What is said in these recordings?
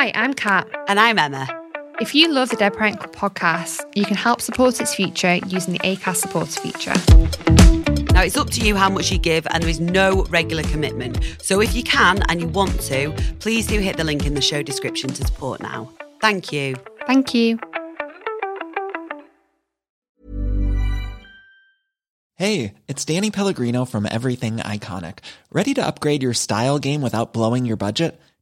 Hi, I'm Kat. And I'm Emma. If you love the Dead Parent Club podcast, you can help support its future using the ACAST supporter feature. Now, it's up to you how much you give, and there is no regular commitment. So, if you can and you want to, please do hit the link in the show description to support now. Thank you. Thank you. Hey, it's Danny Pellegrino from Everything Iconic. Ready to upgrade your style game without blowing your budget?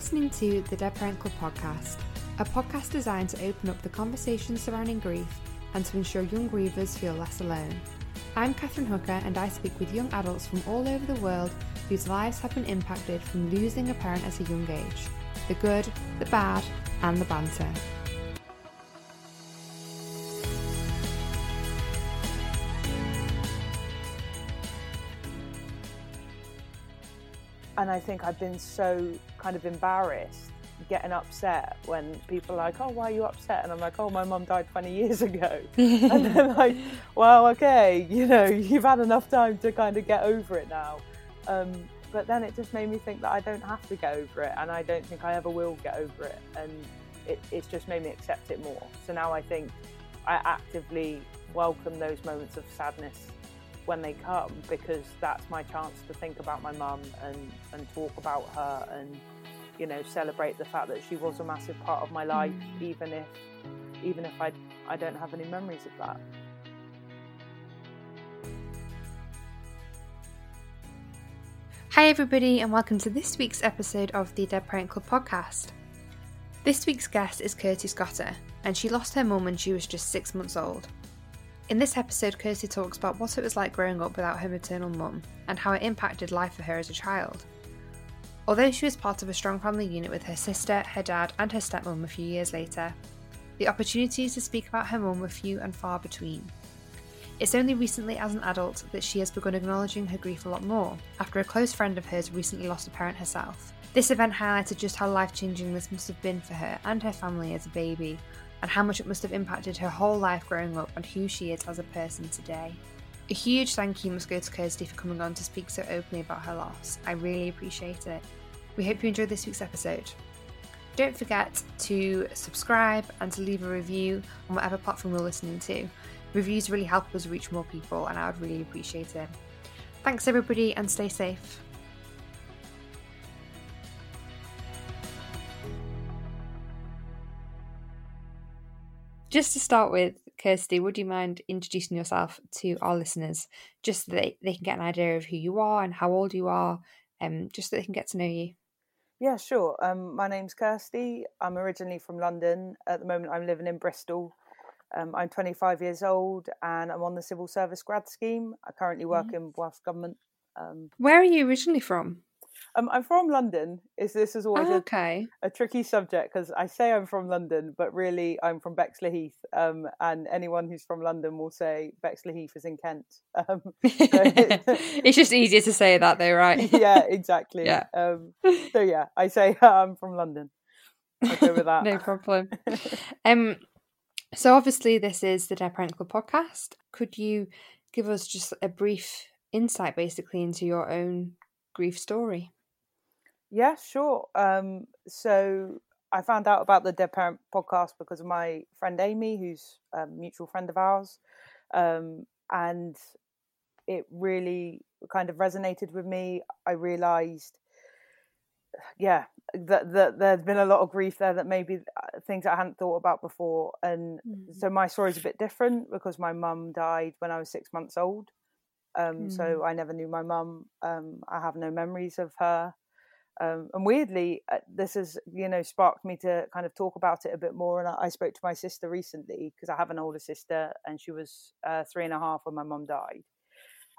Listening to the Dead podcast, a podcast designed to open up the conversation surrounding grief and to ensure young grievers feel less alone. I'm Catherine Hooker and I speak with young adults from all over the world whose lives have been impacted from losing a parent at a young age the good, the bad, and the banter. And I think I've been so kind of embarrassed getting upset when people are like, "Oh, why are you upset?" And I'm like, "Oh, my mum died 20 years ago," and they're like, "Well, okay, you know, you've had enough time to kind of get over it now." Um, but then it just made me think that I don't have to get over it, and I don't think I ever will get over it, and it, it's just made me accept it more. So now I think I actively welcome those moments of sadness when they come because that's my chance to think about my mum and, and talk about her and you know celebrate the fact that she was a massive part of my life mm. even if even if I, I don't have any memories of that. Hi, everybody, and welcome to this week's episode of the Dead Parent Club podcast. This week's guest is Kirsty Scotter, and she lost her mum when she was just six months old. In this episode, Kirsty talks about what it was like growing up without her maternal mum and how it impacted life for her as a child. Although she was part of a strong family unit with her sister, her dad, and her stepmom a few years later, the opportunities to speak about her mum were few and far between. It's only recently as an adult that she has begun acknowledging her grief a lot more, after a close friend of hers recently lost a parent herself. This event highlighted just how life changing this must have been for her and her family as a baby, and how much it must have impacted her whole life growing up and who she is as a person today. A huge thank you must go to Kirsty for coming on to speak so openly about her loss. I really appreciate it. We hope you enjoyed this week's episode. Don't forget to subscribe and to leave a review on whatever platform you're listening to. Reviews really help us reach more people, and I would really appreciate it. Thanks, everybody, and stay safe. Just to start with, Kirsty, would you mind introducing yourself to our listeners just so that they, they can get an idea of who you are and how old you are, um, just so they can get to know you? Yeah, sure. Um, my name's Kirsty. I'm originally from London. At the moment, I'm living in Bristol. Um, I'm 25 years old and I'm on the civil service grad scheme. I currently work Mhm. in Welsh Government. Um, Where are you originally from? Um, I'm from London. Is this is always Oh, a, okay. a tricky subject because I say I'm from London, but really I'm from Bexley Heath. Um, and anyone who's from London will say Bexley Heath is in Kent. Um, it's just easier to say that though, right? yeah, exactly. Yeah. Um, so yeah, I say I'm from London. I'll go with that. no problem. Um, so obviously this is the Dead Parent Club podcast. Could you give us just a brief insight, basically, into your own grief story? Yeah, sure. Um, so I found out about the Dead Parent podcast because of my friend Amy, who's a mutual friend of ours. Um, and it really kind of resonated with me. I realized, yeah, that, that there's been a lot of grief there that maybe uh, things I hadn't thought about before. And so my story's a bit different because my mum died when I was six months old. Um, So I never knew my mum. Um, I have no memories of her. Um, and weirdly, uh, this has you know sparked me to kind of talk about it a bit more. And I, I spoke to my sister recently because I have an older sister, and she was uh, three and a half when my mum died.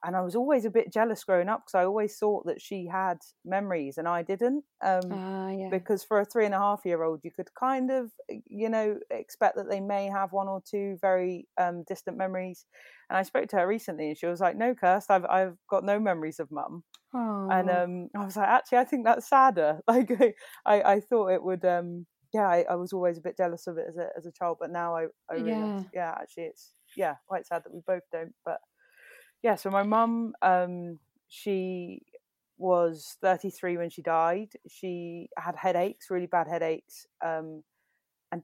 And I was always a bit jealous growing up because I always thought that she had memories and I didn't. Um, Ah, yeah. because for a three and a half year old, you could kind of, you know, expect that they may have one or two very um, distant memories. And I spoke to her recently, and she was like, "No, Kirst, I've I've got no memories of mum." And um, I was like, "Actually, I think that's sadder." Like, I I thought it would. Um, yeah, I, I was always a bit jealous of it as a as a child, but now I I realize, yeah, actually, it's yeah quite sad that we both don't. But yeah, so my mum, um, she was 33 when she died. She had headaches, really bad headaches, um, and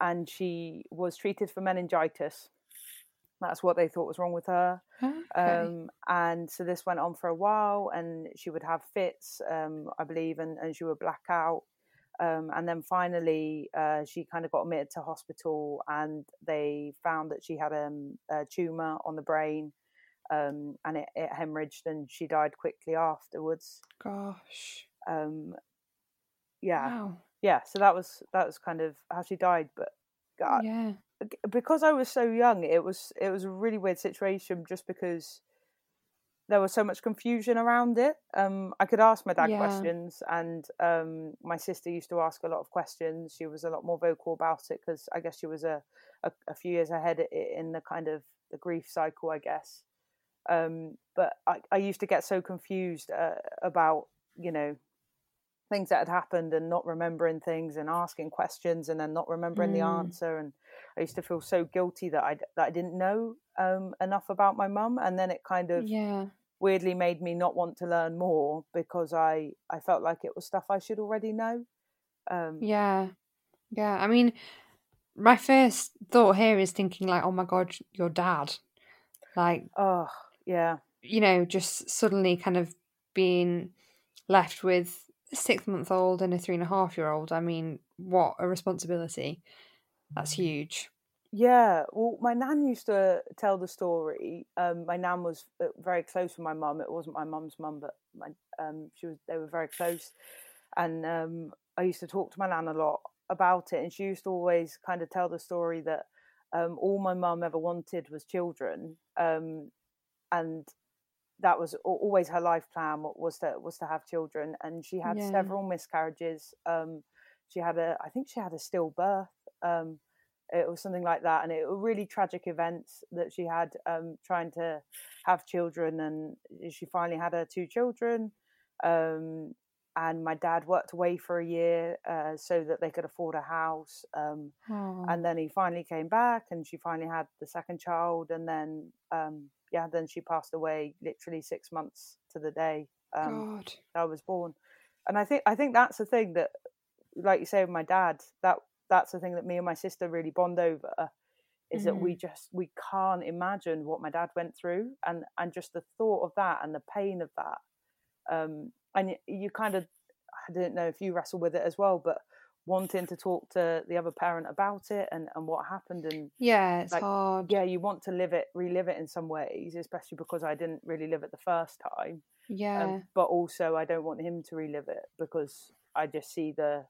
and she was treated for meningitis. That's what they thought was wrong with her. Okay. Um, and so this went on for a while, and she would have fits, um, I believe, and, and she would black out. Um, and then finally, uh, she kind of got admitted to hospital, and they found that she had um, a tumor on the brain, um, and it, it hemorrhaged, and she died quickly afterwards. Gosh. Um, yeah, Wow. yeah. So that was that was kind of how she died. But God, Yeah. Because I was so young, it was it was a really weird situation just because there was so much confusion around it. Um, I could ask my dad Yeah. questions, and um, my sister used to ask a lot of questions. She was a lot more vocal about it because I guess she was a, a a few years ahead in the kind of the grief cycle, I guess. Um, but I, I used to get so confused uh, about you know things that had happened and not remembering things and asking questions and then not remembering the Mm. answer and I used to feel so guilty that I that I didn't know um, enough about my mum and then it kind of Yeah. weirdly made me not want to learn more because I I felt like it was stuff I should already know. Um, Yeah. Yeah. I mean, my first thought here is thinking like, oh my God, your dad. Like, Oh yeah, you know, just suddenly kind of being left with a six month old and a three and a half year old. I mean, what a responsibility. That's huge. Yeah, well, my nan used to tell the story. Um, my nan was uh, very close with my mum. It wasn't my mum's mum, but my um, she was. They were very close, and um, I used to talk to my nan a lot about it. And she used to always kind of tell the story that um, all my mum ever wanted was children, um, and that was always her life plan was to was to have children. And she had Yeah. several miscarriages. Um, she had a, I think she had a stillbirth. Um, it was something like that and it were really tragic events that she had um, trying to have children and she finally had her two children um, and my dad worked away for a year uh, so that they could afford a house um, Oh, and then he finally came back and she finally had the second child and then um, yeah then she passed away literally six months to the day um. I was born. And I think I think that's the thing that, like you say, with my dad, that that's the thing that me and my sister really bond over, is that we just we can't imagine what my dad went through, and and just the thought of that and the pain of that, um, and you kind of, I don't know if you wrestle with it as well, but wanting to talk to the other parent about it and and what happened and Yeah, it's like, hard. yeah you want to live it relive it in some ways especially because i didn't really live it the first time Yeah. um, but also I don't want him to relive it because I just see the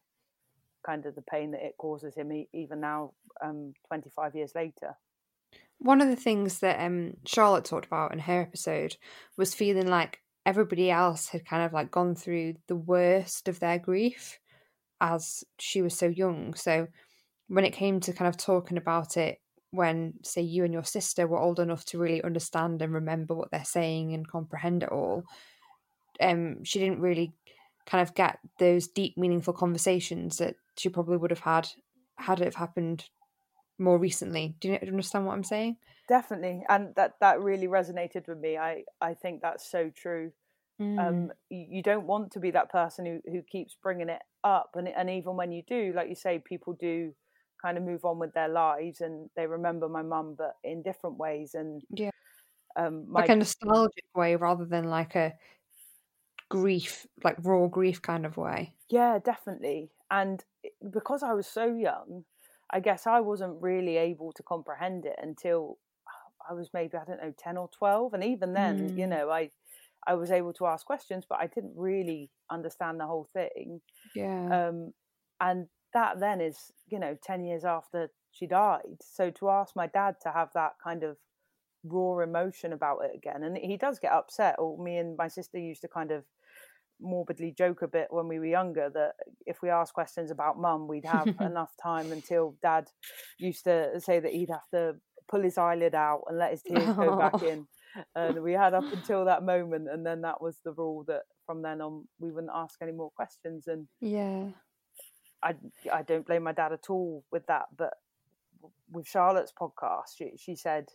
kind of the pain that it causes him even now, um, 25 years later. One of the things that um Charlotte talked about in her episode was feeling like everybody else had kind of like gone through the worst of their grief as she was so young. So when it came to kind of talking about it when say you and your sister were old enough to really understand and remember what they're saying and comprehend it all, um she didn't really kind of get those deep meaningful conversations that she probably would have had had it have happened more recently. Do you understand what I'm saying? Definitely, and that that really resonated with me. I I think that's so true. Mm. Um, you, you don't want to be that person who who keeps bringing it up, and and even when you do, like you say, people do kind of move on with their lives and they remember my mum, but in different ways. And Yeah. um, my like a nostalgic way rather than like a grief, like raw grief kind of way. Yeah, definitely. And because I was so young, I guess I wasn't really able to comprehend it until I was maybe I don't know ten or twelve, and even then, you Mm. know, I I was able to ask questions, but I didn't really understand the whole thing. Yeah. Um, and that then is, you know, 10 years after she died. So to ask my dad to have that kind of raw emotion about it again, and he does get upset, or me and my sister used to kind of morbidly joke a bit when we were younger that if we asked questions about mum, we'd have enough time until dad used to say that he'd have to pull his eyelid out and let his tears go back in. And we had up until that moment, and then that was the rule that from then on we wouldn't ask any more questions. And yeah. I I don't blame my dad at all with that. But with Charlotte's podcast, she she said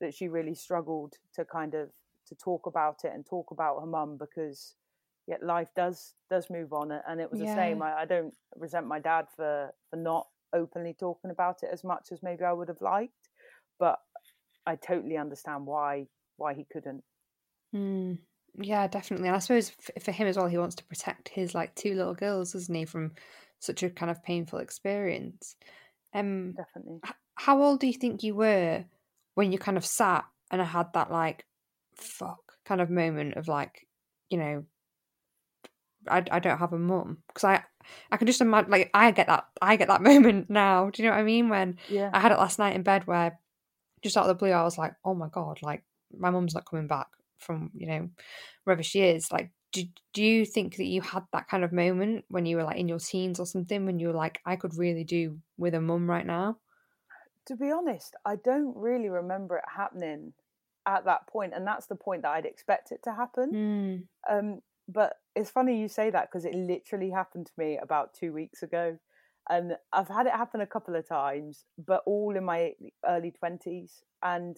that she really struggled to kind of to talk about it and talk about her mum because yet life does does move on and it was the same I, I don't resent my dad for for not openly talking about it as much as maybe i would have liked but i totally understand why why he couldn't Mm. Yeah, definitely. And I suppose f- for him as well, he wants to protect his like two little girls, doesn't he, from such a kind of painful experience. Um, definitely h- how old do you think you were when you kind of sat and i had that like fuck kind of moment of like, you know, I, I don't have a mum because I I can just imagine like I get that I get that moment now. Do you know what I mean? When yeah I had it last night in bed where just out of the blue I was like, oh my god, like my mum's not coming back from you know wherever she is. Like, do do you think that you had that kind of moment when you were like in your teens or something when you were like, I could really do with a mum right now? to be honest i don't really remember it happening at that point and that's the point that i'd expect it to happen Mm. Um, but it's funny you say that because it literally happened to me about two weeks ago, and I've had it happen a couple of times, but all in my early twenties. And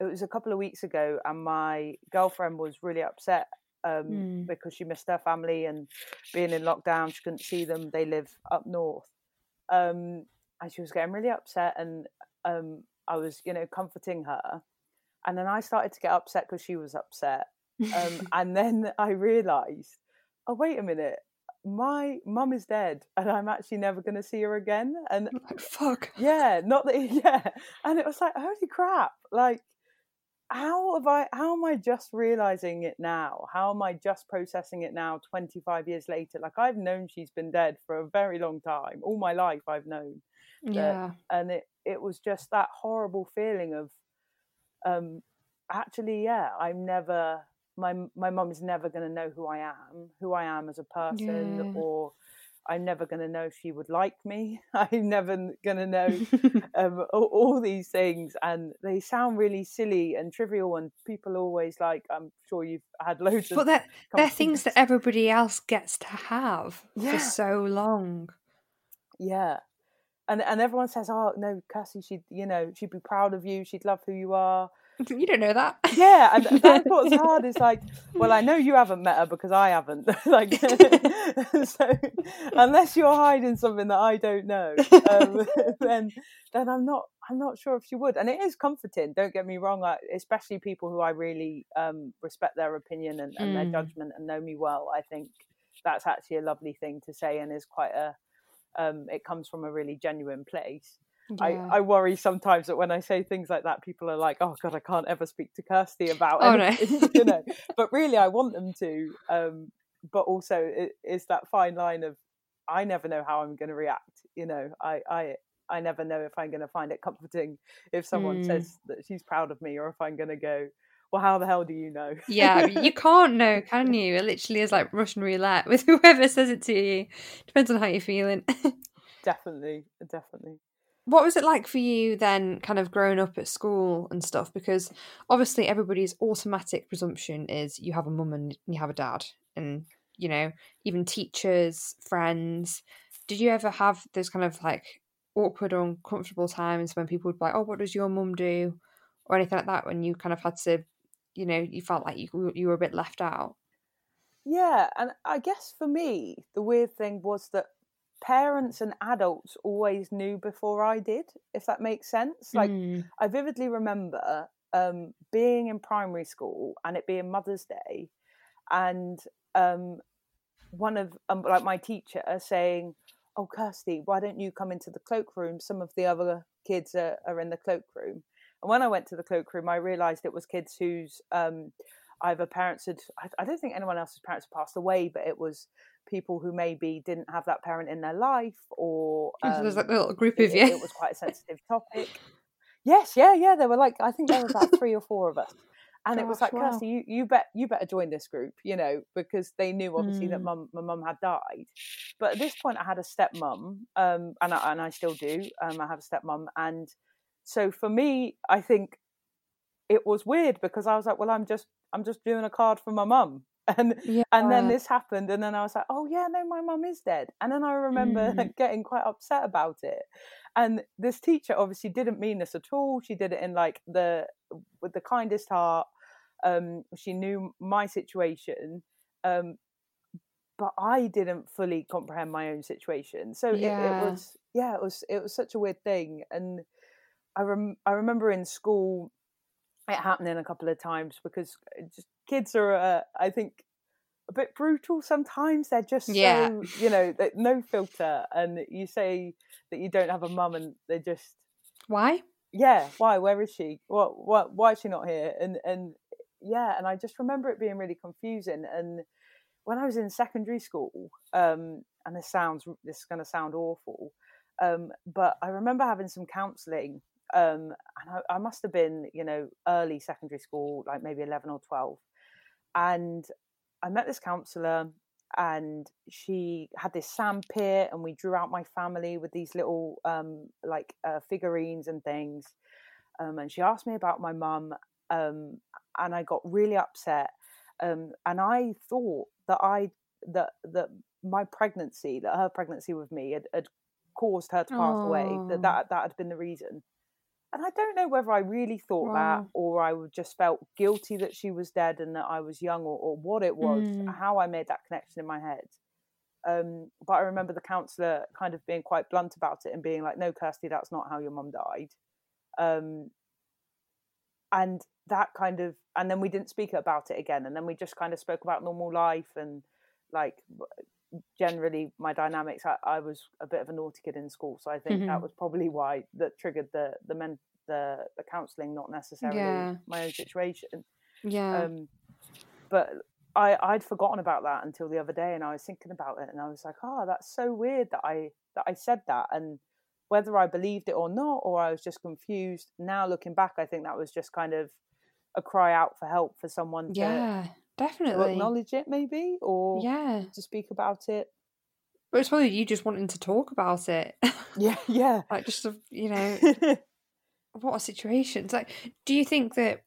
it was a couple of weeks ago, and my girlfriend was really upset um, Mm. because she missed her family and being in lockdown, she couldn't see them. They live up north, um, and she was getting really upset, and um, I was, you know, comforting her. And then I started to get upset because she was upset um, and then I realised, oh wait a minute, my mum is dead, and I'm actually never going to see her again. And like, fuck. yeah, not that yeah, and it was like holy crap, like how have I? How am I just realizing it now? How am I just processing it now, 25 years later? Like I've known she's been dead for a very long time, all my life I've known Yeah. and it it was just that horrible feeling of um actually yeah i'm never my my mum's never going to know who i am who i am as a person Yeah. or i'm never going to know if she would like me i'm never going to know um, all, all these things and they sound really silly and trivial and people always like i'm sure you've had loads but of they're, they're things that everybody else gets to have Yeah. for so long. Yeah. And and everyone says, Oh no, Cassie, she'd you know, she'd be proud of you, she'd love who you are. You don't know that. Yeah, and that's what's hard is like, well, I know you haven't met her because I haven't. like so unless you're hiding something that I don't know, um, then then I'm not I'm not sure if she would. And it is comforting, don't get me wrong, I, especially people who I really um, respect their opinion and, and their Mm. judgment and know me well. I think that's actually a lovely thing to say and is quite a um, it comes from a really genuine place. Yeah. I, I worry sometimes that when I say things like that, people are like, "Oh God, I can't ever speak to Kirsty about Oh, no. you know. But really, I want them to. Um, but also, it, it's that fine line of I never know how I'm going to react. You know, I I I never know if I'm going to find it comforting if someone Mm. says that she's proud of me, or if I'm going to go, "Well, how the hell do you know?" Yeah, you can't know, can you? It literally is like Russian roulette with whoever says it to you. Depends on how you're feeling. definitely, definitely. What was it like for you then, kind of growing up at school and stuff? Because obviously, everybody's automatic presumption is you have a mum and you have a dad, and you know, even teachers, friends. Did you ever have those kind of like awkward or uncomfortable times when people would be like, "Oh, what does your mum do?" or anything like that? When you kind of had to, you know, you felt like you you were a bit left out. Yeah, and I guess for me, the weird thing was that parents and adults always knew before I did, if that makes sense. Like, Mm. I vividly remember um, being in primary school and it being Mother's Day, and um, one of um, like my teacher saying, "Oh, Kirsty, why don't you come into the cloakroom? Some of the other kids are, are in the cloakroom." And when I went to the cloakroom, I realised it was kids whose um, either parents had I, I don't think anyone else's parents had passed away, but it was people who maybe didn't have that parent in their life or So there's like um, a little group it, of you. it was quite a sensitive topic. Yes, yeah, yeah. There were like I think there was about three or four of us, and it was like wow. Kirsty, you you bet you better join this group, you know, because they knew obviously that Mm. mum my mum had died. But at this point, I had a stepmom, um, and I, and I still do. Um, I have a stepmom, and so for me, I think it was weird because I was like, well, I'm just I'm just doing a card for my mum. And yeah. and then this happened, and then I was like, "Oh yeah, no, my mum is dead." And then I remember Mm. getting quite upset about it. And this teacher obviously didn't mean this at all. She did it in like the with the kindest heart. Um, she knew my situation, um, but I didn't fully comprehend my own situation. So it, it was yeah, it was it was such a weird thing. And I rem- I remember in school it happening a couple of times because just kids are uh, I think a bit brutal sometimes. They're just Yeah. so you know no filter, and you say that you don't have a mum, and they're just Why? yeah why where is she what what why is she not here and and yeah and i just remember it being really confusing and when i was in secondary school um and this sounds this is going to sound awful um but i remember having some counseling um and I, I must have been you know early secondary school like maybe 11 or 12 and i met this counselor and she had this sandpit and we drew out my family with these little um like uh, figurines and things um and she asked me about my mum um and i got really upset um and i thought that i that that my pregnancy that her pregnancy with me had, had caused her to pass away Oh. that, that that had been the reason and I don't know whether I really thought that or I just felt guilty that she was dead and that I was young or, or what it was, Mm. how I made that connection in my head. Um, but I remember the counsellor kind of being quite blunt about it and being like, no, Kirsty, that's not how your mum died. Um, and that kind of, and then we didn't speak about it again. And then we just kind of spoke about normal life and like generally my dynamics I, I was a bit of a naughty kid in school so i think that Mhm. was probably why that triggered the the men the the counseling not necessarily Yeah. my own situation Yeah. um but i i'd forgotten about that until the other day and i was thinking about it and i was like oh that's so weird that i that i said that and whether i believed it or not or i was just confused now looking back i think that was just kind of a cry out for help for someone to, yeah. Definitely. acknowledge it maybe or Yeah. to speak about it But it's probably you just wanting to talk about it. yeah yeah like just you know, what a situation. It's like, do you think that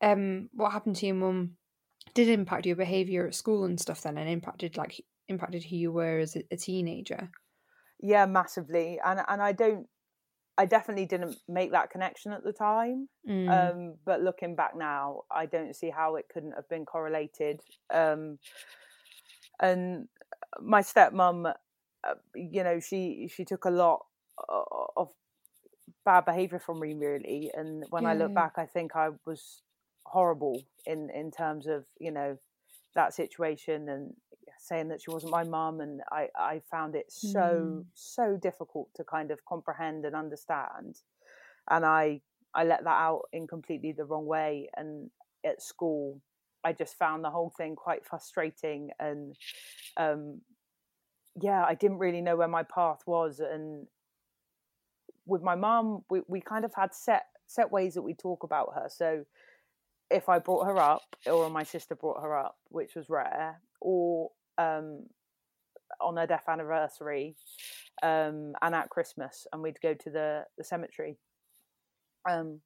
um what happened to your mum did impact your behaviour at school and stuff then, and impacted like impacted who you were as a, a teenager? yeah massively and and i don't i definitely didn't make that connection at the time Mm. um but looking back now i don't see how it couldn't have been correlated um and my stepmom uh, you know she she took a lot of bad behavior from me really and when i look back i think i was horrible in in terms of you know that situation and saying that she wasn't my mum and i i found it so Mm. so difficult to kind of comprehend and understand. And i i let that out in completely the wrong way. And at school i just found the whole thing quite frustrating. And um yeah i didn't really know where my path was. And with my mum we, we kind of had set set ways that we talk about her. So if i brought her up or my sister brought her up which was rare or um on her death anniversary um and at christmas and we'd go to the the cemetery um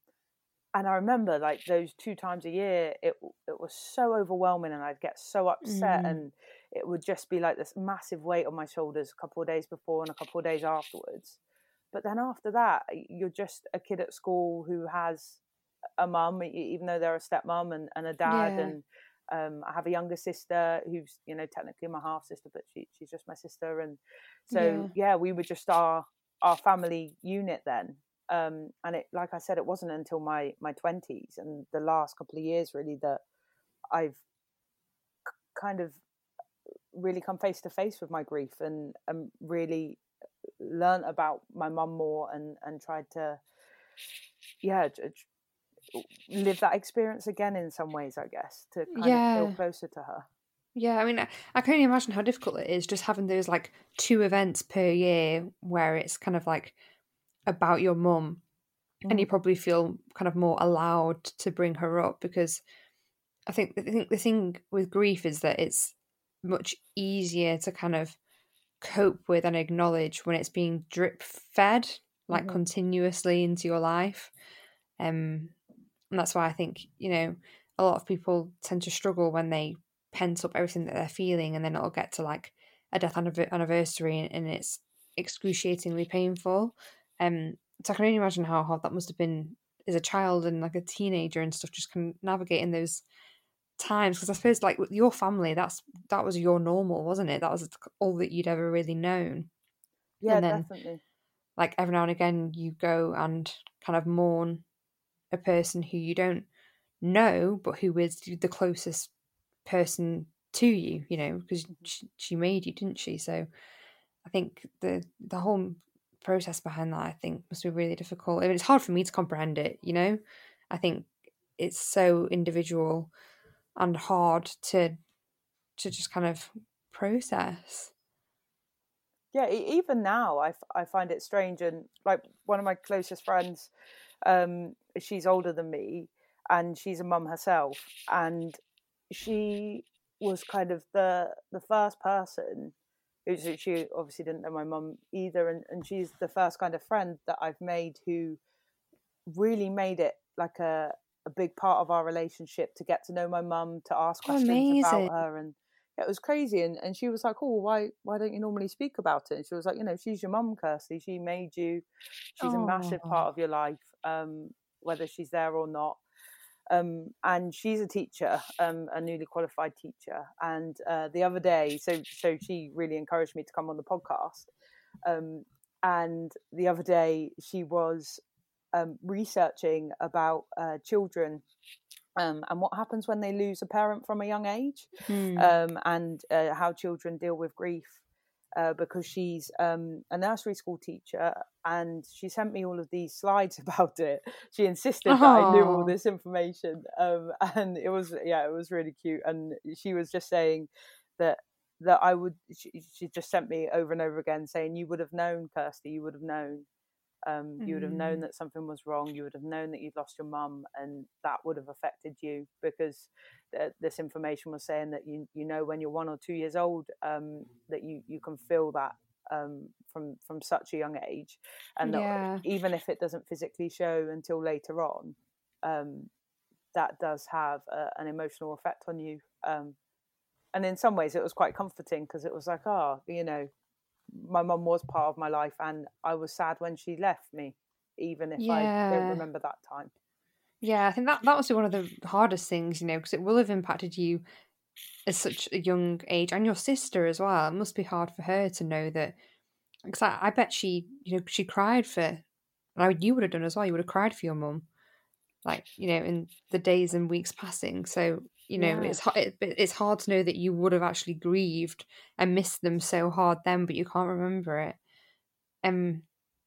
and i remember like those two times a year it it was so overwhelming and i'd get so upset Mm. and it would just be like this massive weight on my shoulders a couple of days before and a couple of days afterwards but then after that you're just a kid at school who has a mum even though they're a stepmom and, and a dad Yeah. and um, I have a younger sister who's you know technically my half sister, but she, she's just my sister, and so yeah. we were just our our family unit then. Um, and it, like I said, it wasn't until my my twenties and the last couple of years really that I've k- kind of really come face to face with my grief and and really learned about my mum more and and tried to yeah live that experience again in some ways, I guess, to kind Yeah. of feel closer to her. Yeah, I mean, I, I can only imagine how difficult it is just having those like two events per year where it's kind of like about your mum, and you probably feel kind of more allowed to bring her up because I think I think the thing with grief is that it's much easier to kind of cope with and acknowledge when it's being drip fed like Mhm. continuously into your life. Um, and that's why I think you know a lot of people tend to struggle when they pent up everything that they're feeling, and then it'll get to like a death anniversary, and, and it's excruciatingly painful. Um, so I can only imagine how hard that must have been as a child and like a teenager and stuff, just kind of navigating those times. Because I suppose like with your family, that's that was your normal, wasn't it? That was all that you'd ever really known. Yeah, And then- definitely. Like every now and again, you go and kind of mourn a person who you don't know, but who is the closest person to you. You know, because she, made you, didn't she? So I think the the whole process behind that, I think, must be really difficult. I mean, it's hard for me to comprehend it. You know, I think it's so individual and hard to to just kind of process. yeah even now I, f- I find it strange and like one of my closest friends um she's older than me and she's a mum herself and she was kind of the the first person who she obviously didn't know my mum either and, and she's the first kind of friend that I've made who really made it like a a big part of our relationship to get to know my mum to ask Oh, questions amazing. about her and it was crazy and, and she was like oh why why don't you normally speak about it? And she was like you know she's your mum kirsty she made you she's a massive part of your life um whether she's there or not. Um and she's a teacher um a newly qualified teacher. And uh the other day so so she really encouraged me to come on the podcast. Um and the other day she was um researching about uh children um, and what happens when they lose a parent from a young age. Um, and uh, how children deal with grief uh, because she's um, a nursery school teacher and she sent me all of these slides about it. She insisted that I knew all this information, um, and it was yeah, it was really cute. And she was just saying that that I would. She, she just sent me over and over again saying, "You would have known, Kirsty. You would have known." Um, You would have known Mm. that something was wrong. You would have known that you'd lost your mum, and that would have affected you because th- this information was saying that you you know when you're one or two years old um, that you you can feel that um, from from such a young age, and that Yeah. even if it doesn't physically show until later on, um, that does have a, an emotional effect on you. Um, and in some ways, it was quite comforting because it was like, oh, you know, my mum was part of my life, and I was sad when she left me, even if I don't remember that time. Yeah, I think that that was one of the hardest things, you know, because it will have impacted you at such a young age, and your sister as well. It must be hard for her to know that. Because I, I bet she, you know, she cried for. And I, you would have done as well. You would have cried for your mum, like you know, in the days and weeks passing. So you know, Yeah. it's hard. It, it's hard to know that you would have actually grieved and missed them so hard then, but you can't remember it. Um,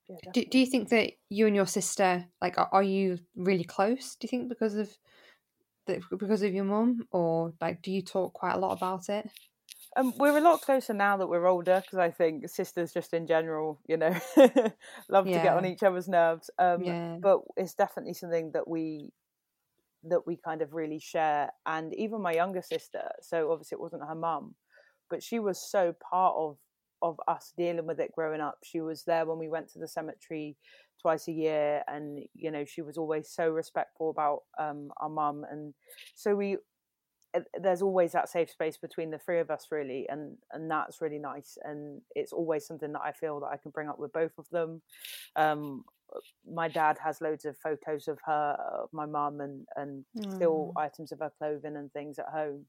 Yeah, do, do you think that you and your sister like are, are you really close do you think because of the, because of your mum or like do you talk quite a lot about it Um, we're a lot closer now that we're older because I think sisters, just in general, you know, love to get on each other's nerves. Um, Yeah. But it's definitely something that we that we kind of really share. And even my younger sister, so obviously it wasn't her mum, but she was so part of of us dealing with it growing up. She was there when we went to the cemetery twice a year, and you know she was always so respectful about um, our mum, and so we uh, there's always that safe space between the three of us really and and that's really nice and it's always something that i feel that i can bring up with both of them um my dad has loads of photos of her of my mum and and still items of her clothing and things at home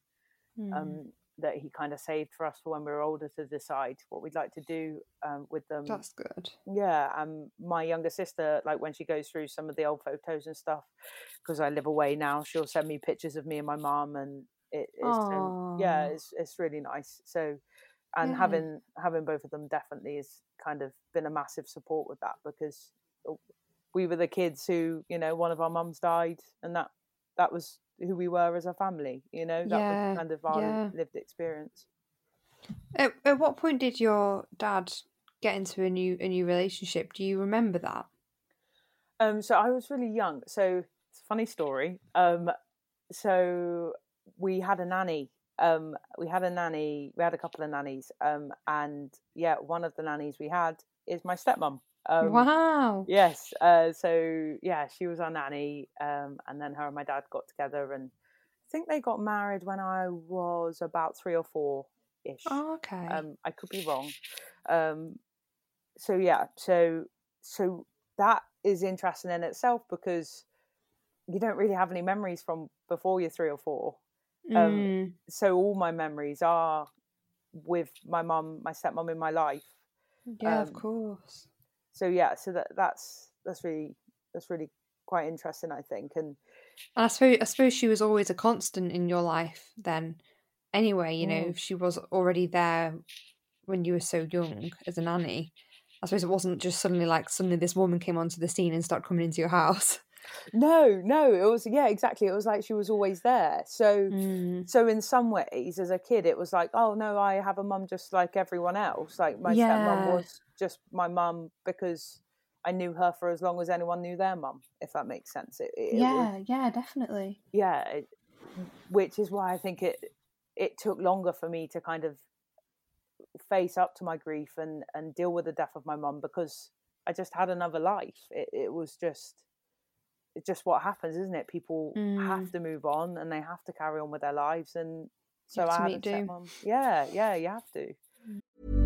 Mm. um that he kind of saved for us for when we were older to decide what we'd like to do um, with them. That's good. Yeah um my younger sister like when she goes through some of the old photos and stuff because i live away now she'll send me pictures of me and my mum, and it is um, yeah it's it's really nice. So and Yeah. having having both of them definitely has kind of been a massive support with that because we were the kids who you know one of our mums died and that that was who we were as a family you know that Yeah, was kind of our yeah. lived experience At, at what point did your dad get into a new a new relationship? Do you remember that? Um, so I was really young. So it's a funny story. Um, so we had a nanny. Um, we had a nanny. We had a couple of nannies. Um, and yeah, one of the nannies we had is my stepmom. Um, wow. Yes. Uh, so yeah, she was our nanny. Um, and then her and my dad got together, and I think they got married when I was about three or four ish. Oh, okay. Um, I could be wrong. Um, so yeah, so so that is interesting in itself because you don't really have any memories from before you're three or four. um, Mm, So all my memories are with my mum, my stepmom in my life. yeah, of um, course. So yeah, so that that's that's really that's really quite interesting, I think. And And I suppose I suppose she was always a constant in your life then. Anyway, you know, Mm. if she was already there when you were so young as a nanny. I suppose it wasn't just suddenly like suddenly this woman came onto the scene and started coming into your house. no, no, it was yeah, exactly. It was like she was always there. So Mm. so in some ways as a kid it was like oh no i have a mum just like everyone else like my stepmom was just my mum because i knew her for as long as anyone knew their mum if that makes sense it, it was- Yeah, yeah, definitely. yeah it, which is why i think it it took longer for me to kind of face up to my grief and and deal with the death of my mum because i just had another life it, it was just it's just what happens isn't it people Mm. have to move on and they have to carry on with their lives and so have to I had a stepmom. Yeah, yeah, you have to.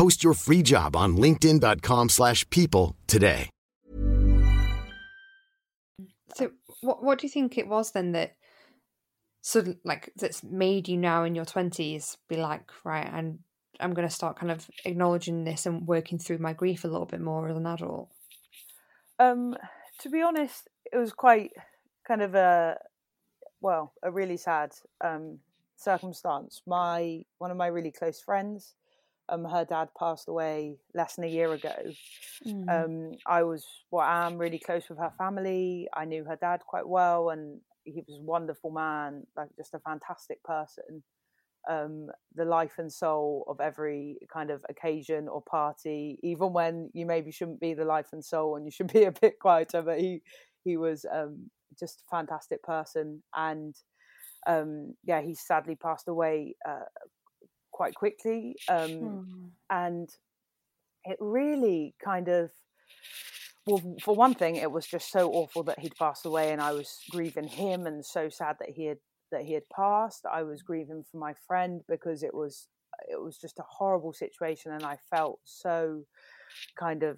Post your free job on linkedin.com/people slash people today. So what what do you think it was then that sudden like that's made you now in your twenties be like, right, I'm I'm gonna start kind of acknowledging this and working through my grief a little bit more as an adult. Um, to be honest, it was quite kind of a well, a really sad um, circumstance. My one of my really close friends, um, her dad passed away less than a year ago. Mm. Um, I was well, I'm really close with her family. I knew her dad quite well, and he was a wonderful man, like just a fantastic person. Um, the life and soul of every kind of occasion or party, even when you maybe shouldn't be the life and soul and you should be a bit quieter. But he he was um, just a fantastic person, and um, yeah, he sadly passed away uh, quite quickly. Um, and it really kind of well for one thing it was just so awful that he'd passed away and i was grieving him and so sad that he had that he had passed i was grieving for my friend because it was it was just a horrible situation and i felt so kind of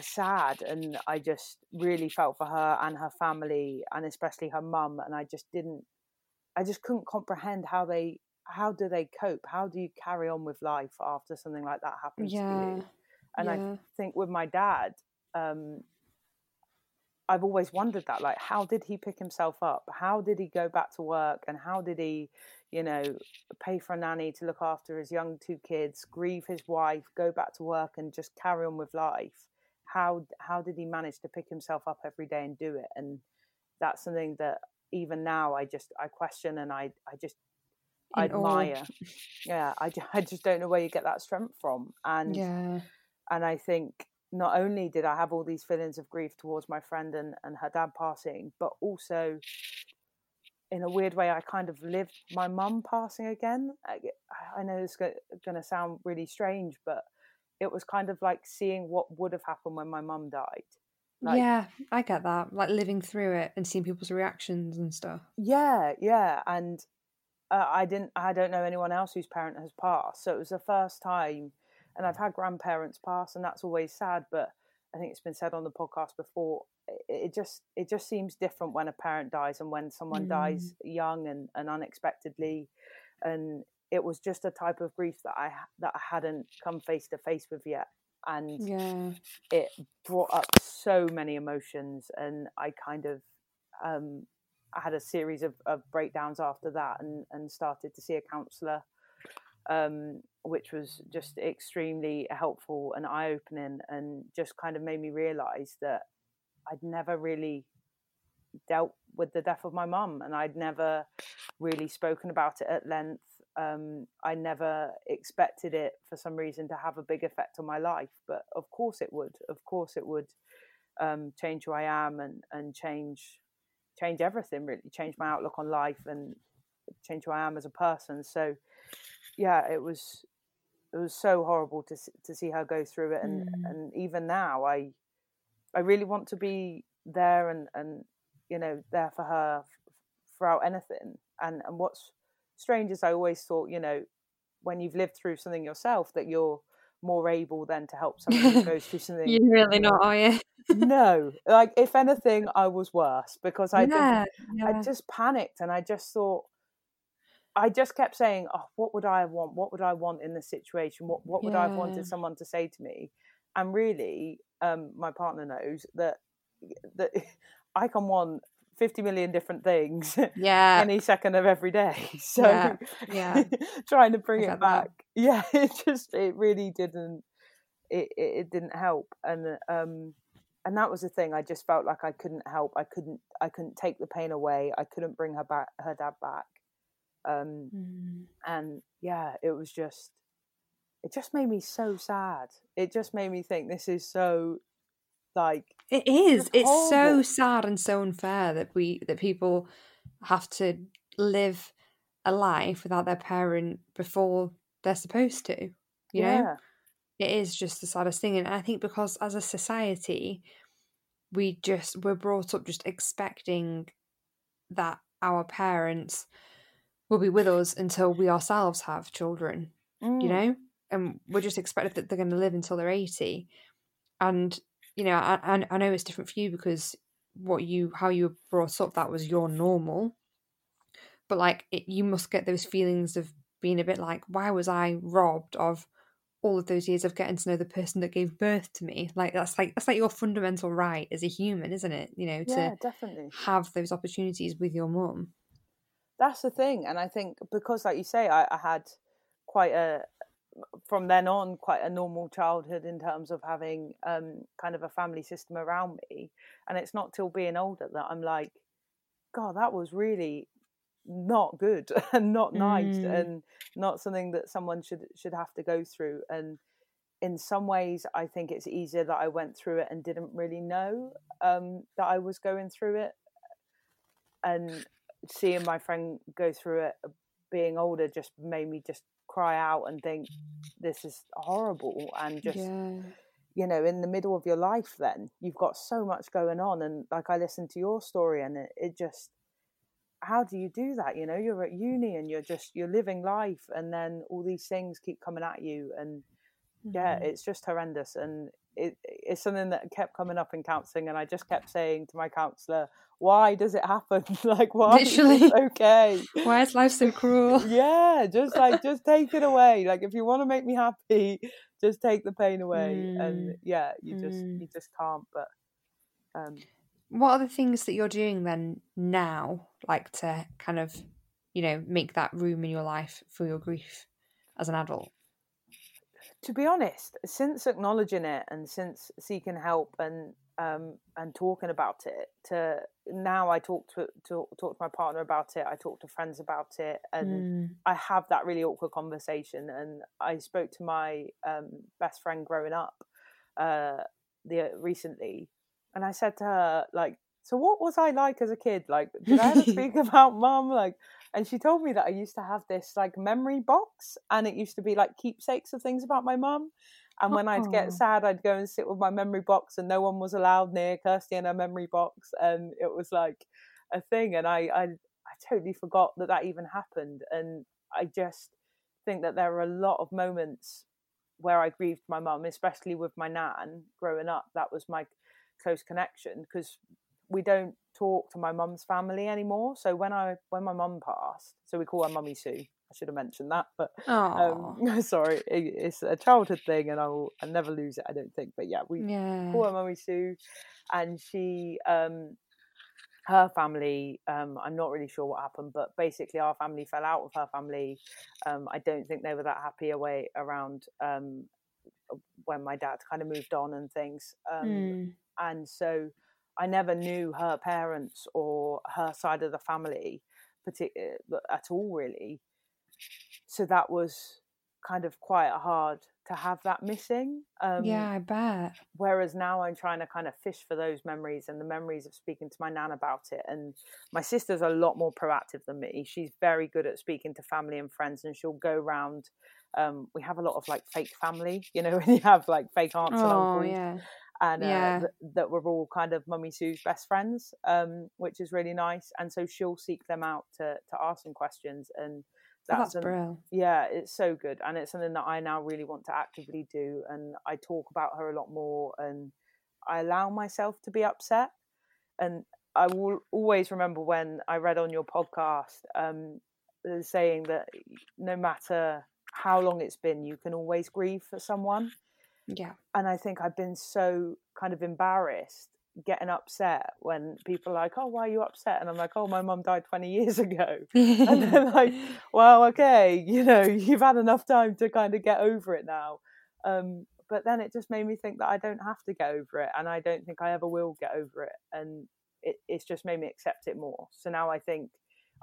sad and i just really felt for her and her family and especially her mum and i just didn't i just couldn't comprehend how they how do they cope how do you carry on with life after something like that happens to you and yeah. I think with my dad, um, I've always wondered that, like, how did he pick himself up? How did he go back to work? And how did he, you know, pay for a nanny to look after his young two kids, grieve his wife, go back to work, and just carry on with life? How how did he manage to pick himself up every day and do it? And that's something that even now I just I question and I I just I admire. Yeah, I, I just don't know where you get that strength from. And yeah. and I think not only did I have all these feelings of grief towards my friend and, and her dad passing, but also in a weird way, I kind of lived my mum passing again. I, I know it's going to sound really strange, but it was kind of like seeing what would have happened when my mum died. Like, yeah, I get that. Like living through it and seeing people's reactions and stuff. Yeah, yeah, and uh, I didn't. I don't know anyone else whose parent has passed, so it was the first time. And I've had grandparents pass, and that's always sad. But I think it's been said on the podcast before. It, it just it just seems different when a parent dies and when someone mm. dies young and, and unexpectedly, and it was just a type of grief that I that I hadn't come face to face with yet, and yeah. it brought up so many emotions, and I kind of um, I had a series of, of breakdowns after that, and and started to see a counsellor, um, which was just extremely helpful and eye opening, and just kind of made me realise that I'd never really dealt with the death of my mum, and I'd never really spoken about it at length um, I never expected it for some reason to have a big effect on my life, but of course it would. Of course it would um, change who I am and and change change everything. Really change my outlook on life and change who I am as a person. So yeah, it was it was so horrible to to see her go through it, and mm. and even now I I really want to be there and and you know there for her throughout anything. And and what's strange is I always thought, you know, when you've lived through something yourself, that you're more able than to help someone who goes through something. You're really not, are you? no, like if anything, I was worse because I yeah, yeah. I just panicked and I just thought. I just kept saying, "Oh, what would I want? What would I want in this situation? What what would yeah. I have wanted someone to say to me?" And really, um, my partner knows that that I can want 50 million different things yeah. any second of every day. So yeah, yeah. trying to bring it back that. yeah it just it really didn't it, it, it didn't help. And um and that was the thing i just felt like i couldn't help. I couldn't i couldn't take the pain away. I couldn't bring her back her dad back. Um mm. and yeah it was just it just made me so sad. It just made me think this is so like it is. It's, it's so sad and so unfair that we that people have to live a life without their parent before they're supposed to. You yeah. know, it is just the saddest thing, and I think because as a society, we just we're brought up just expecting that our parents will be with us until we ourselves have children. Mm. You know, and we're just expected that they're going to live until they're eighty, and you know, I, I know it's different for you because what you how you were brought up that was your normal. But like it, you must get those feelings of being a bit like why was i robbed of all of those years of getting to know the person that gave birth to me? Like that's like that's like your fundamental right as a human isn't it? You know yeah, to definitely. have those opportunities with your mum. That's the thing and i think because like you say i, I had quite a from then on quite a normal childhood in terms of having um, kind of a family system around me. And it's not till being older that i'm like god that was really not good and not nice mm. and not something that someone should should have to go through. And in some ways i think it's easier that i went through it and didn't really know um, that i was going through it. And seeing my friend go through it being older just made me just cry out and think this is horrible and just yeah. you know in the middle of your life then you've got so much going on and like i listened to your story and it, it just how do you do that you know you're at uni and you're just you're living life and then all these things keep coming at you and mm-hmm. yeah it's just horrendous and it, it's something that kept coming up in counselling and i just kept saying to my counsellor why does it happen? like, why Literally. okay? Why is life so cruel? yeah, just like, just take it away. Like, if you want to make me happy, just take the pain away. Mm. And yeah, you just, mm. you just can't. But, um, what are the things that you're doing then now, like to kind of, you know, make that room in your life for your grief as an adult? To be honest, since acknowledging it and since seeking help and um, and talking about it to now I talk to, to talk to my partner about it. I talk to friends about it, and mm. I have that really awkward conversation. And I spoke to my um, best friend growing up uh, the recently, and I said to her like, "So what was I like as a kid? Like, did I ever speak about mum? Like?" And she told me that I used to have this like memory box, and it used to be like keepsakes of things about my mum. And when I'd get oh. sad, I'd go and sit with my memory box, and no one was allowed near Kirsty and her memory box, and it was like a thing. And I, I, I totally forgot that that even happened, and I just think that there are a lot of moments where I grieved my mum, especially with my nan growing up. That was my close connection because we don't talk to my mum's family anymore. So when I when my mum passed, so we call her Mummy Sue. I should have mentioned that, but um, sorry, it, it's a childhood thing, and I'll I'll never lose it. I don't think, but yeah, we yeah. call her Mummy Sue, and she um her family um, i'm not really sure what happened but basically our family fell out with her family um, i don't think they were that happy away around um, when my dad kind of moved on and things Mm. and so i never knew her parents or her side of the family partic- at all really so that was kind of quite hard to have that missing um, yeah, I bet. whereas now I'm trying to kind of fish for those memories and the memories of speaking to my nan about it. And my sister's a lot more proactive than me. She's very good at speaking to family and friends, and she'll go round. Um, we have a lot of like fake family, you know, when you have like fake aunts and Oh, uncles, yeah. And uh, Yeah. th- that we're all kind of Mummy Sue's best friends, um, which is really nice. And so she'll seek them out to to ask some questions, and Oh, that's an- brilliant. yeah, it's so good, and it's something that I now really want to actively do. And I talk about her a lot more, and I allow myself to be upset. And I will always remember when I read on your podcast um, saying that no matter how long it's been, you can always grieve for someone. Yeah. And I think I've been so kind of embarrassed getting upset when people are like, "Oh, why are you upset?" And I'm like, "Oh, my mum died 20 years ago." and they're like, well, okay, you know, you've had enough time to kind of get over it now. Um, but then it just made me think that I don't have to get over it, and I don't think I ever will get over it. And it, it's just made me accept it more. So now I think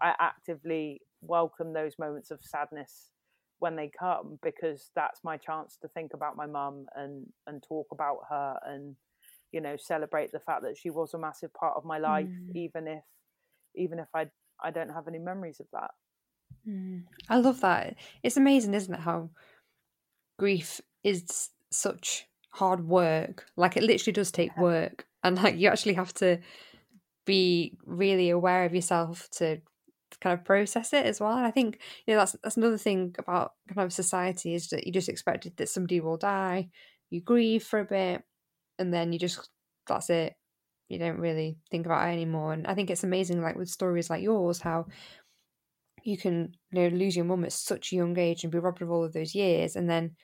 I actively welcome those moments of sadness when they come because that's my chance to think about my mum and and talk about her and you know celebrate the fact that she was a massive part of my life Mm. even if even if I I don't have any memories of that. Mm. I love that. It's amazing, isn't it, how grief is such hard work. Like it literally does take work, and like you actually have to be really aware of yourself to kind of process it as well. And I think you know that's that's another thing about kind of society is that you just expected that somebody will die, you grieve for a bit, and then you just that's it. You don't really think about it anymore. And I think it's amazing, like with stories like yours, how you can you know lose your mum at such a young age and be robbed of all of those years and then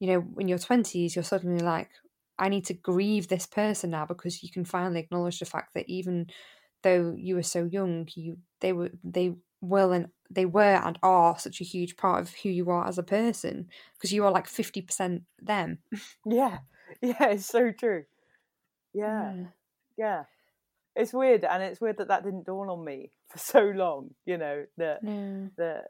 you know in your 20s you're suddenly like i need to grieve this person now because you can finally acknowledge the fact that even though you were so young you they were they will and they were and are such a huge part of who you are as a person because you are like 50% them Yeah, yeah, it's so true. Yeah, yeah. It's weird, and it's weird that that didn't dawn on me for so long. You know that that.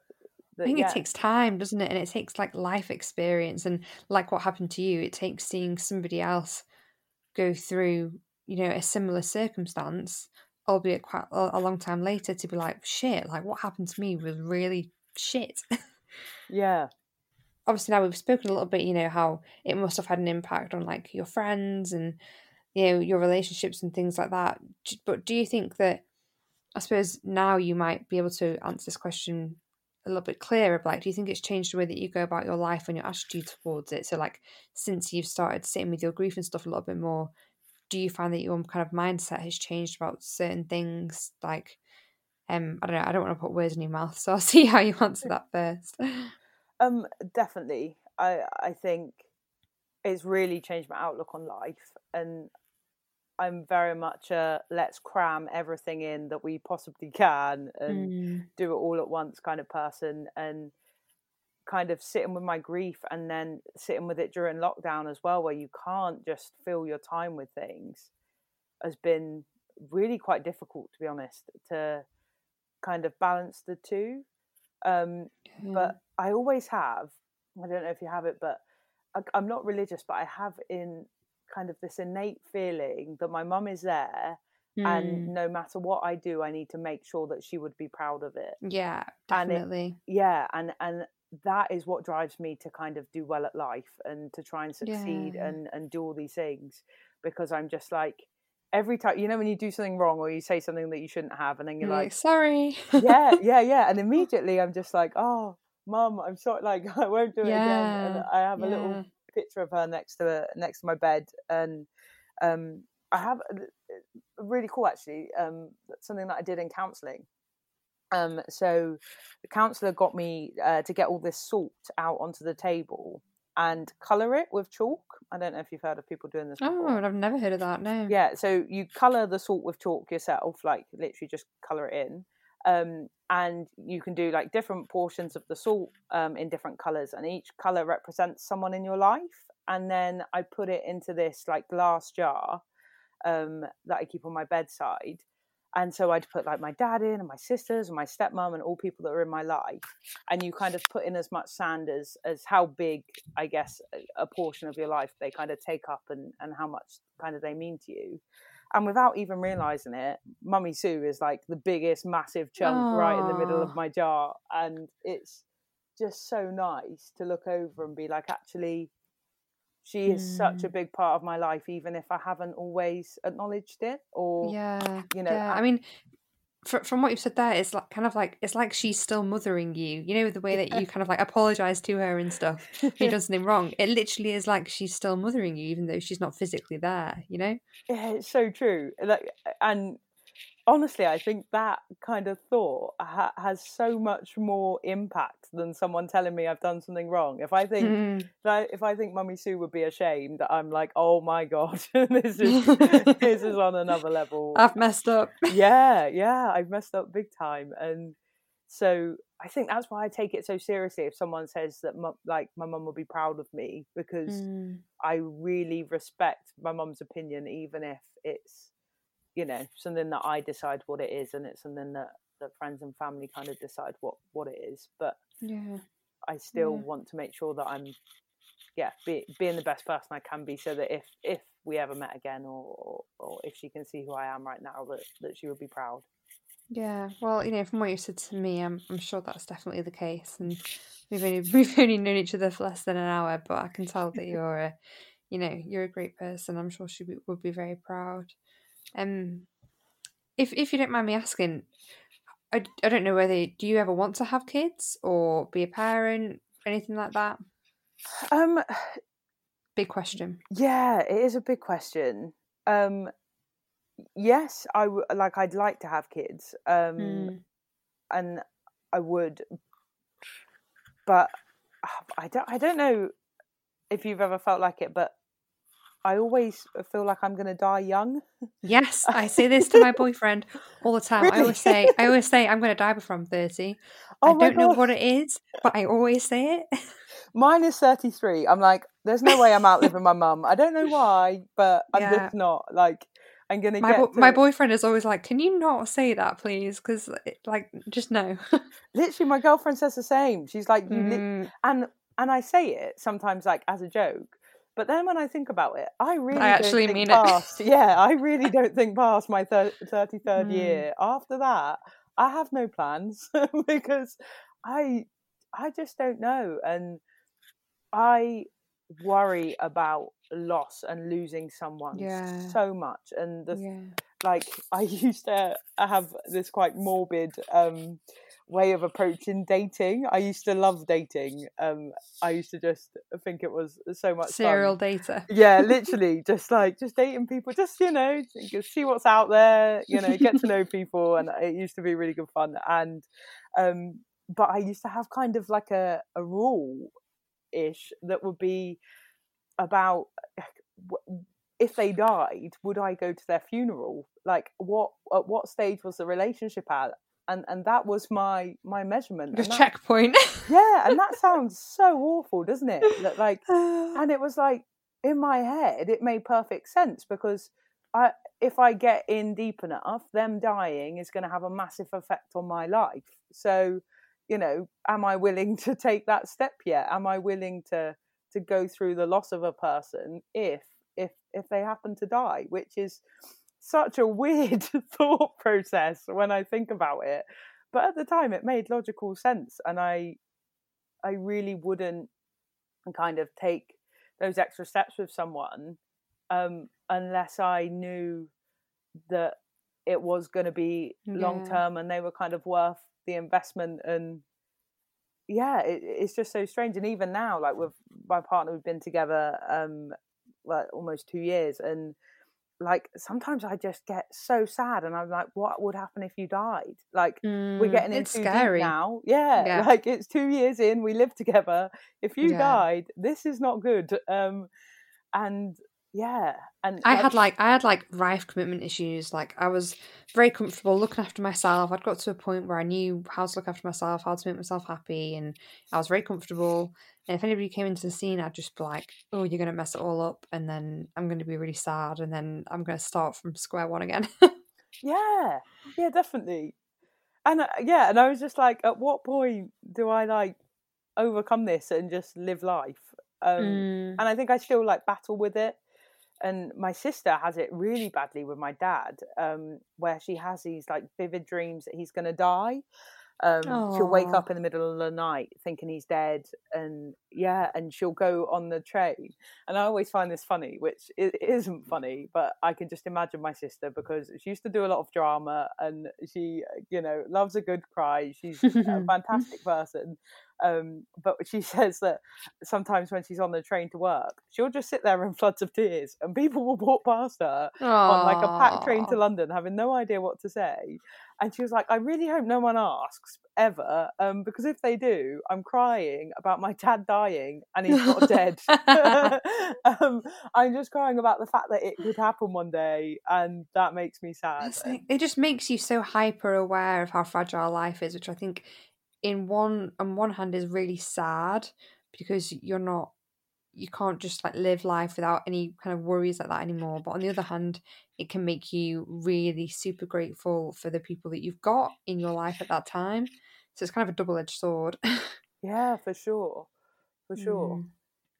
I think yeah. it takes time, doesn't it? And it takes like life experience and like what happened to you, it takes seeing somebody else go through, you know, a similar circumstance, albeit quite a, a long time later, to be like, shit, like what happened to me was really shit. Yeah, Obviously, now we've spoken a little bit, you know, how it must have had an impact on like your friends and, you know, your relationships and things like that. But do you think that, I suppose now you might be able to answer this question a little bit clearer. Like, do you think it's changed the way that you go about your life and your attitude towards it? So, like, since you've started sitting with your grief and stuff a little bit more, do you find that your kind of mindset has changed about certain things? Like, um, I don't know. I don't want to put words in your mouth, so I'll see how you answer that first. um, definitely. I I think it's really changed my outlook on life, and I'm very much a let's cram everything in that we possibly can and Mm, do it all at once kind of person and kind of sitting with my grief and then sitting with it during lockdown as well where you can't just fill your time with things has been really quite difficult to be honest to kind of balance the two um but I always have I don't know if you have it but I, I'm not religious but I have in kind of this innate feeling that my mum is there Mm. and no matter what I do I need to make sure that she would be proud of it yeah, and it- definitely. yeah and and that is what drives me to kind of do well at life and to try and succeed Yeah. and and do all these things because I'm just like every time you know when you do something wrong or you say something that you shouldn't have and then you're You're like like, sorry. yeah yeah yeah and immediately I'm just like oh mum I'm sorry like I won't do it again and I have a yeah. little picture of her next to next to my bed and um I have a- a really cool actually um something that I did in counseling um so the counselor got me uh, to get all this salt out onto the table and color it with chalk I don't know if you've heard of people doing this Oh, I've never heard of that. No. yeah so you color the salt with chalk yourself like literally just color it in um, and you can do like different portions of the salt um, in different colors and each color represents someone in your life and then i put it into this like glass jar um, that i keep on my bedside and so i'd put like my dad in and my sisters and my stepmom and all people that are in my life and you kind of put in as much sand as as how big i guess a, a portion of your life they kind of take up and and how much kind of they mean to you and without even realizing it mummy sue is like the biggest massive chunk right in the middle of my jar and it's just so nice to look over and be like actually she is such a Mm. big part of my life even if i haven't always acknowledged it or Yeah. you know, yeah. I- I mean, fr- from what you've said there, it's like kind of like it's like she's still mothering you. You know, the way that you kind of like apologize to her and stuff. You've done something wrong, it literally is like she's still mothering you, even though she's not physically there. You know? Yeah, it's so true. Like, and honestly, I think that kind of thought ha- has so much more impact than someone telling me I've done something wrong. If I think Mm. that, if I think Mummy Sue would be ashamed, I'm like, oh my god, this is this is on another level. I've messed up. yeah, yeah, I've messed up big time, and so I think that's why I take it so seriously. If someone says that, mu- like, my mum will be proud of me because Mm. I really respect my mum's opinion, even if it's, you know, something that I decide what it is, and it's something that that friends and family kind of decide what what it is. But Yeah. I still Yeah. want to make sure that I'm, yeah, be, being the best person I can be, so that if if we ever met again, or or, if she can see who I am right now, that that she would be proud. Yeah, well, you know, from what you said to me, I'm I'm sure that's definitely the case, and we've only we've only known each other for less than an hour, but I can tell that you're a, you know, you're a great person. I'm sure she would be very proud. Um, if if you don't mind me asking, I, I don't know whether do you ever want to have kids or be a parent, anything like that? Um, Big question. yeah, it is a big question. Um, yes, I w- like. I'd like to have kids. Um, Mm. and I would, but I don't. I don't know if you've ever felt like it, but I always feel like I'm going to die young. Yes, I say this to my boyfriend all the time. I always say, I always say, I'm going to die before I'm 30. Oh I don't know what it is, but I always say it. Mine is 33. I'm like, there's no way I'm outliving my mum. I don't know why, but I'm Yeah. just not. Like, I'm going to My get bo- my boyfriend is always like, "Can you not say that, please? Because like, just no." Literally, my girlfriend says the same. She's like, Mm, and and I say it sometimes like as a joke. But then when I think about it, I really actually don't think mean it. past. yeah, I really don't think past my thir- 33rd Mm. year. After that, I have no plans because I I just don't know and I worry about loss and losing someone Yeah. so much and the yeah. like I used to have this quite morbid um way of approaching dating. I used to love dating. Um I used to just think it was so much Serial fun. data. Yeah, literally just like just dating people, just you know, see what's out there, you know, get to know people and it used to be really good fun and um but I used to have kind of like a a rule ish that would be about if they died, would I go to their funeral? Like, what at what stage was the relationship at? And and that was my my measurement. Your that- checkpoint. yeah, and that sounds so awful, doesn't it? Like, and it was like in my head, it made perfect sense because I if I get in deep enough, them dying is going to have a massive effect on my life. So, you know, am I willing to take that step yet? Am I willing to to go through the loss of a person if if if they happen to die, which is such a weird thought process when I think about it. But at the time, it made logical sense, and I I really wouldn't kind of take those extra steps with someone um, unless I knew that it was going to be long term and they were kind of worth the investment and yeah it, it's just so strange and even now like with my partner we've been together um like almost two years and like sometimes i just get so sad and i'm like what would happen if you died like we're Mm, getting in it's too scary. deep now yeah, Yeah. like it's two years in we live together if you Yeah. died this is not good um and yeah and I had like I had like rife commitment issues. Like I was very comfortable looking after myself. I'd got to a point where I knew how to look after myself, how to make myself happy, and I was very comfortable. And if anybody came into the scene, I'd just be like, "Oh, you're gonna mess it all up," and then I'm gonna be really sad, and then I'm gonna start from square one again. Yeah, yeah, definitely. And uh, yeah, and I was just like, at what point do I like overcome this and just live life? Um, Mm. And I think I still like battle with it. And my sister has it really badly with my dad, um, where she has these like vivid dreams that he's going to die. Um, she'll wake up in the middle of the night thinking he's dead, and yeah, and she'll go on the train. And I always find this funny, which it isn't funny, but I can just imagine my sister because she used to do a lot of drama, and she, you know, loves a good cry. She's a fantastic person, um, but she says that sometimes when she's on the train to work, she'll just sit there in floods of tears, and people will walk past her on like a packed train to London, having no idea what to say. And she was like, I really hope no one asks ever, um, because if they do, I'm crying about my dad dying and he's not dead. um, I'm just crying about the fact that it could happen one day, and that makes me sad. Like- it just makes you so hyper aware of how fragile life is, which I think, in one on one hand, is really sad because you're not, you can't just like live life without any kind of worries like that anymore. But on the other hand, it can make you really super grateful for the people that you've got in your life at that time. So it's kind of a double edged sword. Yeah, for sure, for sure. Mm.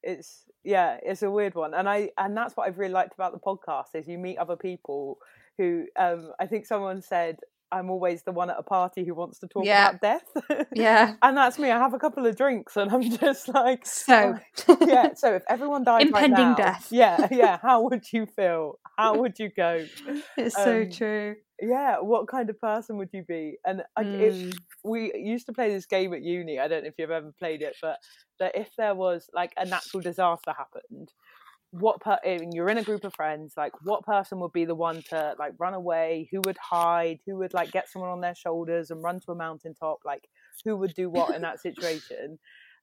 It's yeah, it's a weird one, and I and that's what I've really liked about the podcast is you meet other people who um I think someone said I'm always the one at a party who wants to talk Yeah. about death. Yeah. and that's me. I have a couple of drinks, and I'm just like, So, oh, yeah. So if everyone died right Impending now, death. yeah, yeah. How would you feel? How would you go? it's so Um, true. Yeah, what kind of person would you be? And I, if Mm. we used to play this game at uni, I don't know if you've ever played it, but that if there was like a natural disaster happened, what per- you're in a group of friends, like what person would be the one to like run away? Who would hide? Who would like get someone on their shoulders and run to a mountaintop? Like who would do what in that situation?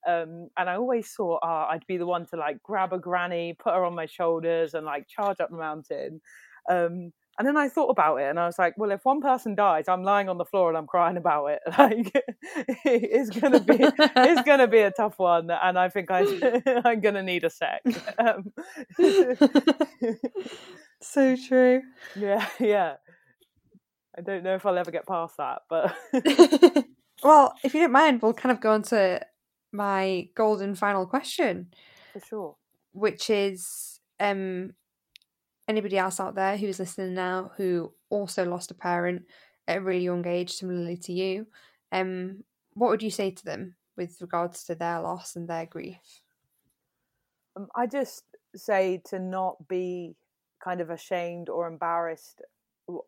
Um, and I always thought, ah, I'd be the one to like grab a granny, put her on my shoulders, and like charge up the mountain. Um, and then I thought about it, and I was like, well, if one person dies, I'm lying on the floor and I'm crying about it. Like, it's gonna be, it's gonna be a tough one, and I think I, I'm gonna need a sec. Um, So true. yeah, yeah. I don't know if I'll ever get past that, but well, if you don't mind, we'll kind of go on to my golden final question, for sure. which is um anybody else out there who's listening now who also lost a parent at a really young age, similarly to you, um, what would you say to them with regards to their loss and their grief? Um, I just say to not be kind of ashamed or embarrassed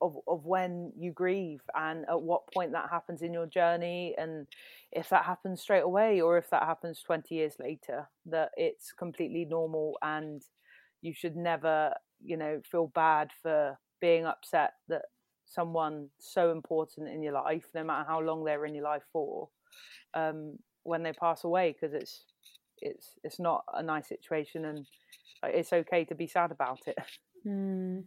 of, of when you grieve and at what point that happens in your journey and if that happens straight away or if that happens 20 years later that it's completely normal and you should never you know feel bad for being upset that someone so important in your life no matter how long they're in your life for um, when they pass away because it's it's it's not a nice situation and it's okay to be sad about it. Mm,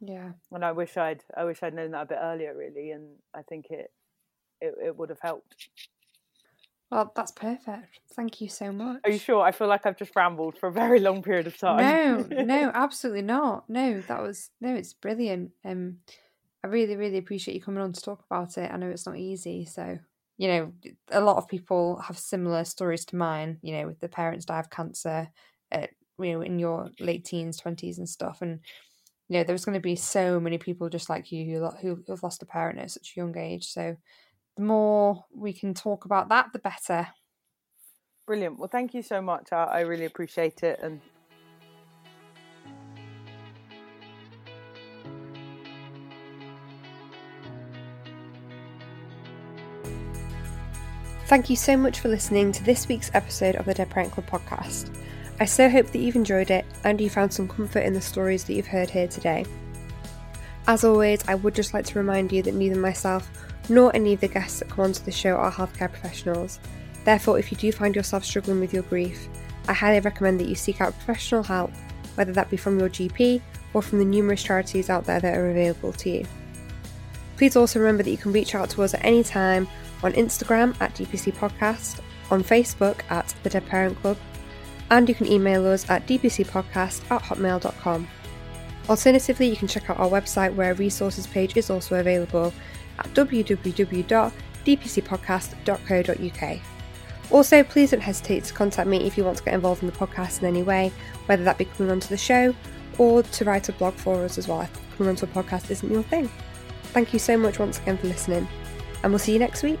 yeah. and i wish i'd i wish i'd known that a bit earlier really and i think it it, it would have helped Well, that's perfect. Thank you so much. are you sure i feel like i've just rambled for a very long period of time No, no, absolutely not. No, that was no, it's brilliant. Um, I really, really appreciate you coming on to talk about it. I know it's not easy, so you know, a lot of people have similar stories to mine. You know, with the parents die of cancer at you know in your late teens, twenties, and stuff, and you know there's going to be so many people just like you who who have lost a parent at such a young age. So the more we can talk about that, the better. Brilliant. Well, thank you so much. I, I really appreciate it, and Thank you so much for listening to this week's episode of the Dead Parent Club podcast. I so hope that you've enjoyed it and you found some comfort in the stories that you've heard here today. As always, I would just like to remind you that neither myself nor any of the guests that come onto the show are healthcare professionals. Therefore, if you do find yourself struggling with your grief, I highly recommend that you seek out professional help, whether that be from your GP or from the numerous charities out there that are available to you. Please also remember that you can reach out to us at any time on Instagram at DPC Podcast, on Facebook at The Dead Parent Club, and you can email us at dpcpodcast at hotmail.com. Alternatively, you can check out our website where a resources page is also available at www.dpcpodcast.co.uk. Also, please don't hesitate to contact me if you want to get involved in the podcast in any way, whether that be coming onto the show or to write a blog for us as well if coming onto a podcast isn't your thing. Thank you so much once again for listening, and we'll see you next week.